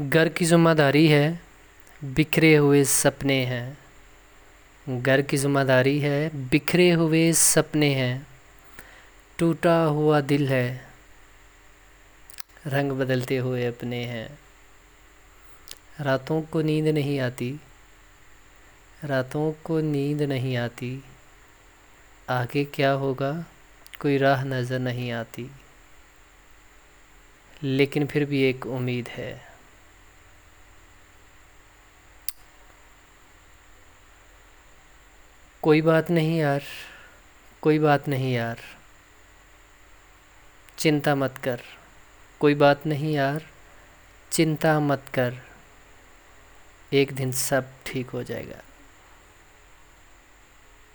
घर की ज़िम्मेदारी है, बिखरे हुए सपने हैं। घर की ज़िम्मेदारी है, बिखरे हुए सपने हैं। टूटा हुआ दिल है, रंग बदलते हुए अपने हैं। रातों को नींद नहीं आती, रातों को नींद नहीं आती। आगे क्या होगा, कोई राह नज़र नहीं आती। लेकिन फिर भी एक उम्मीद है। कोई बात नहीं यार, कोई बात नहीं यार। चिंता मत कर, कोई बात नहीं यार, चिंता मत कर। एक दिन सब ठीक हो जाएगा।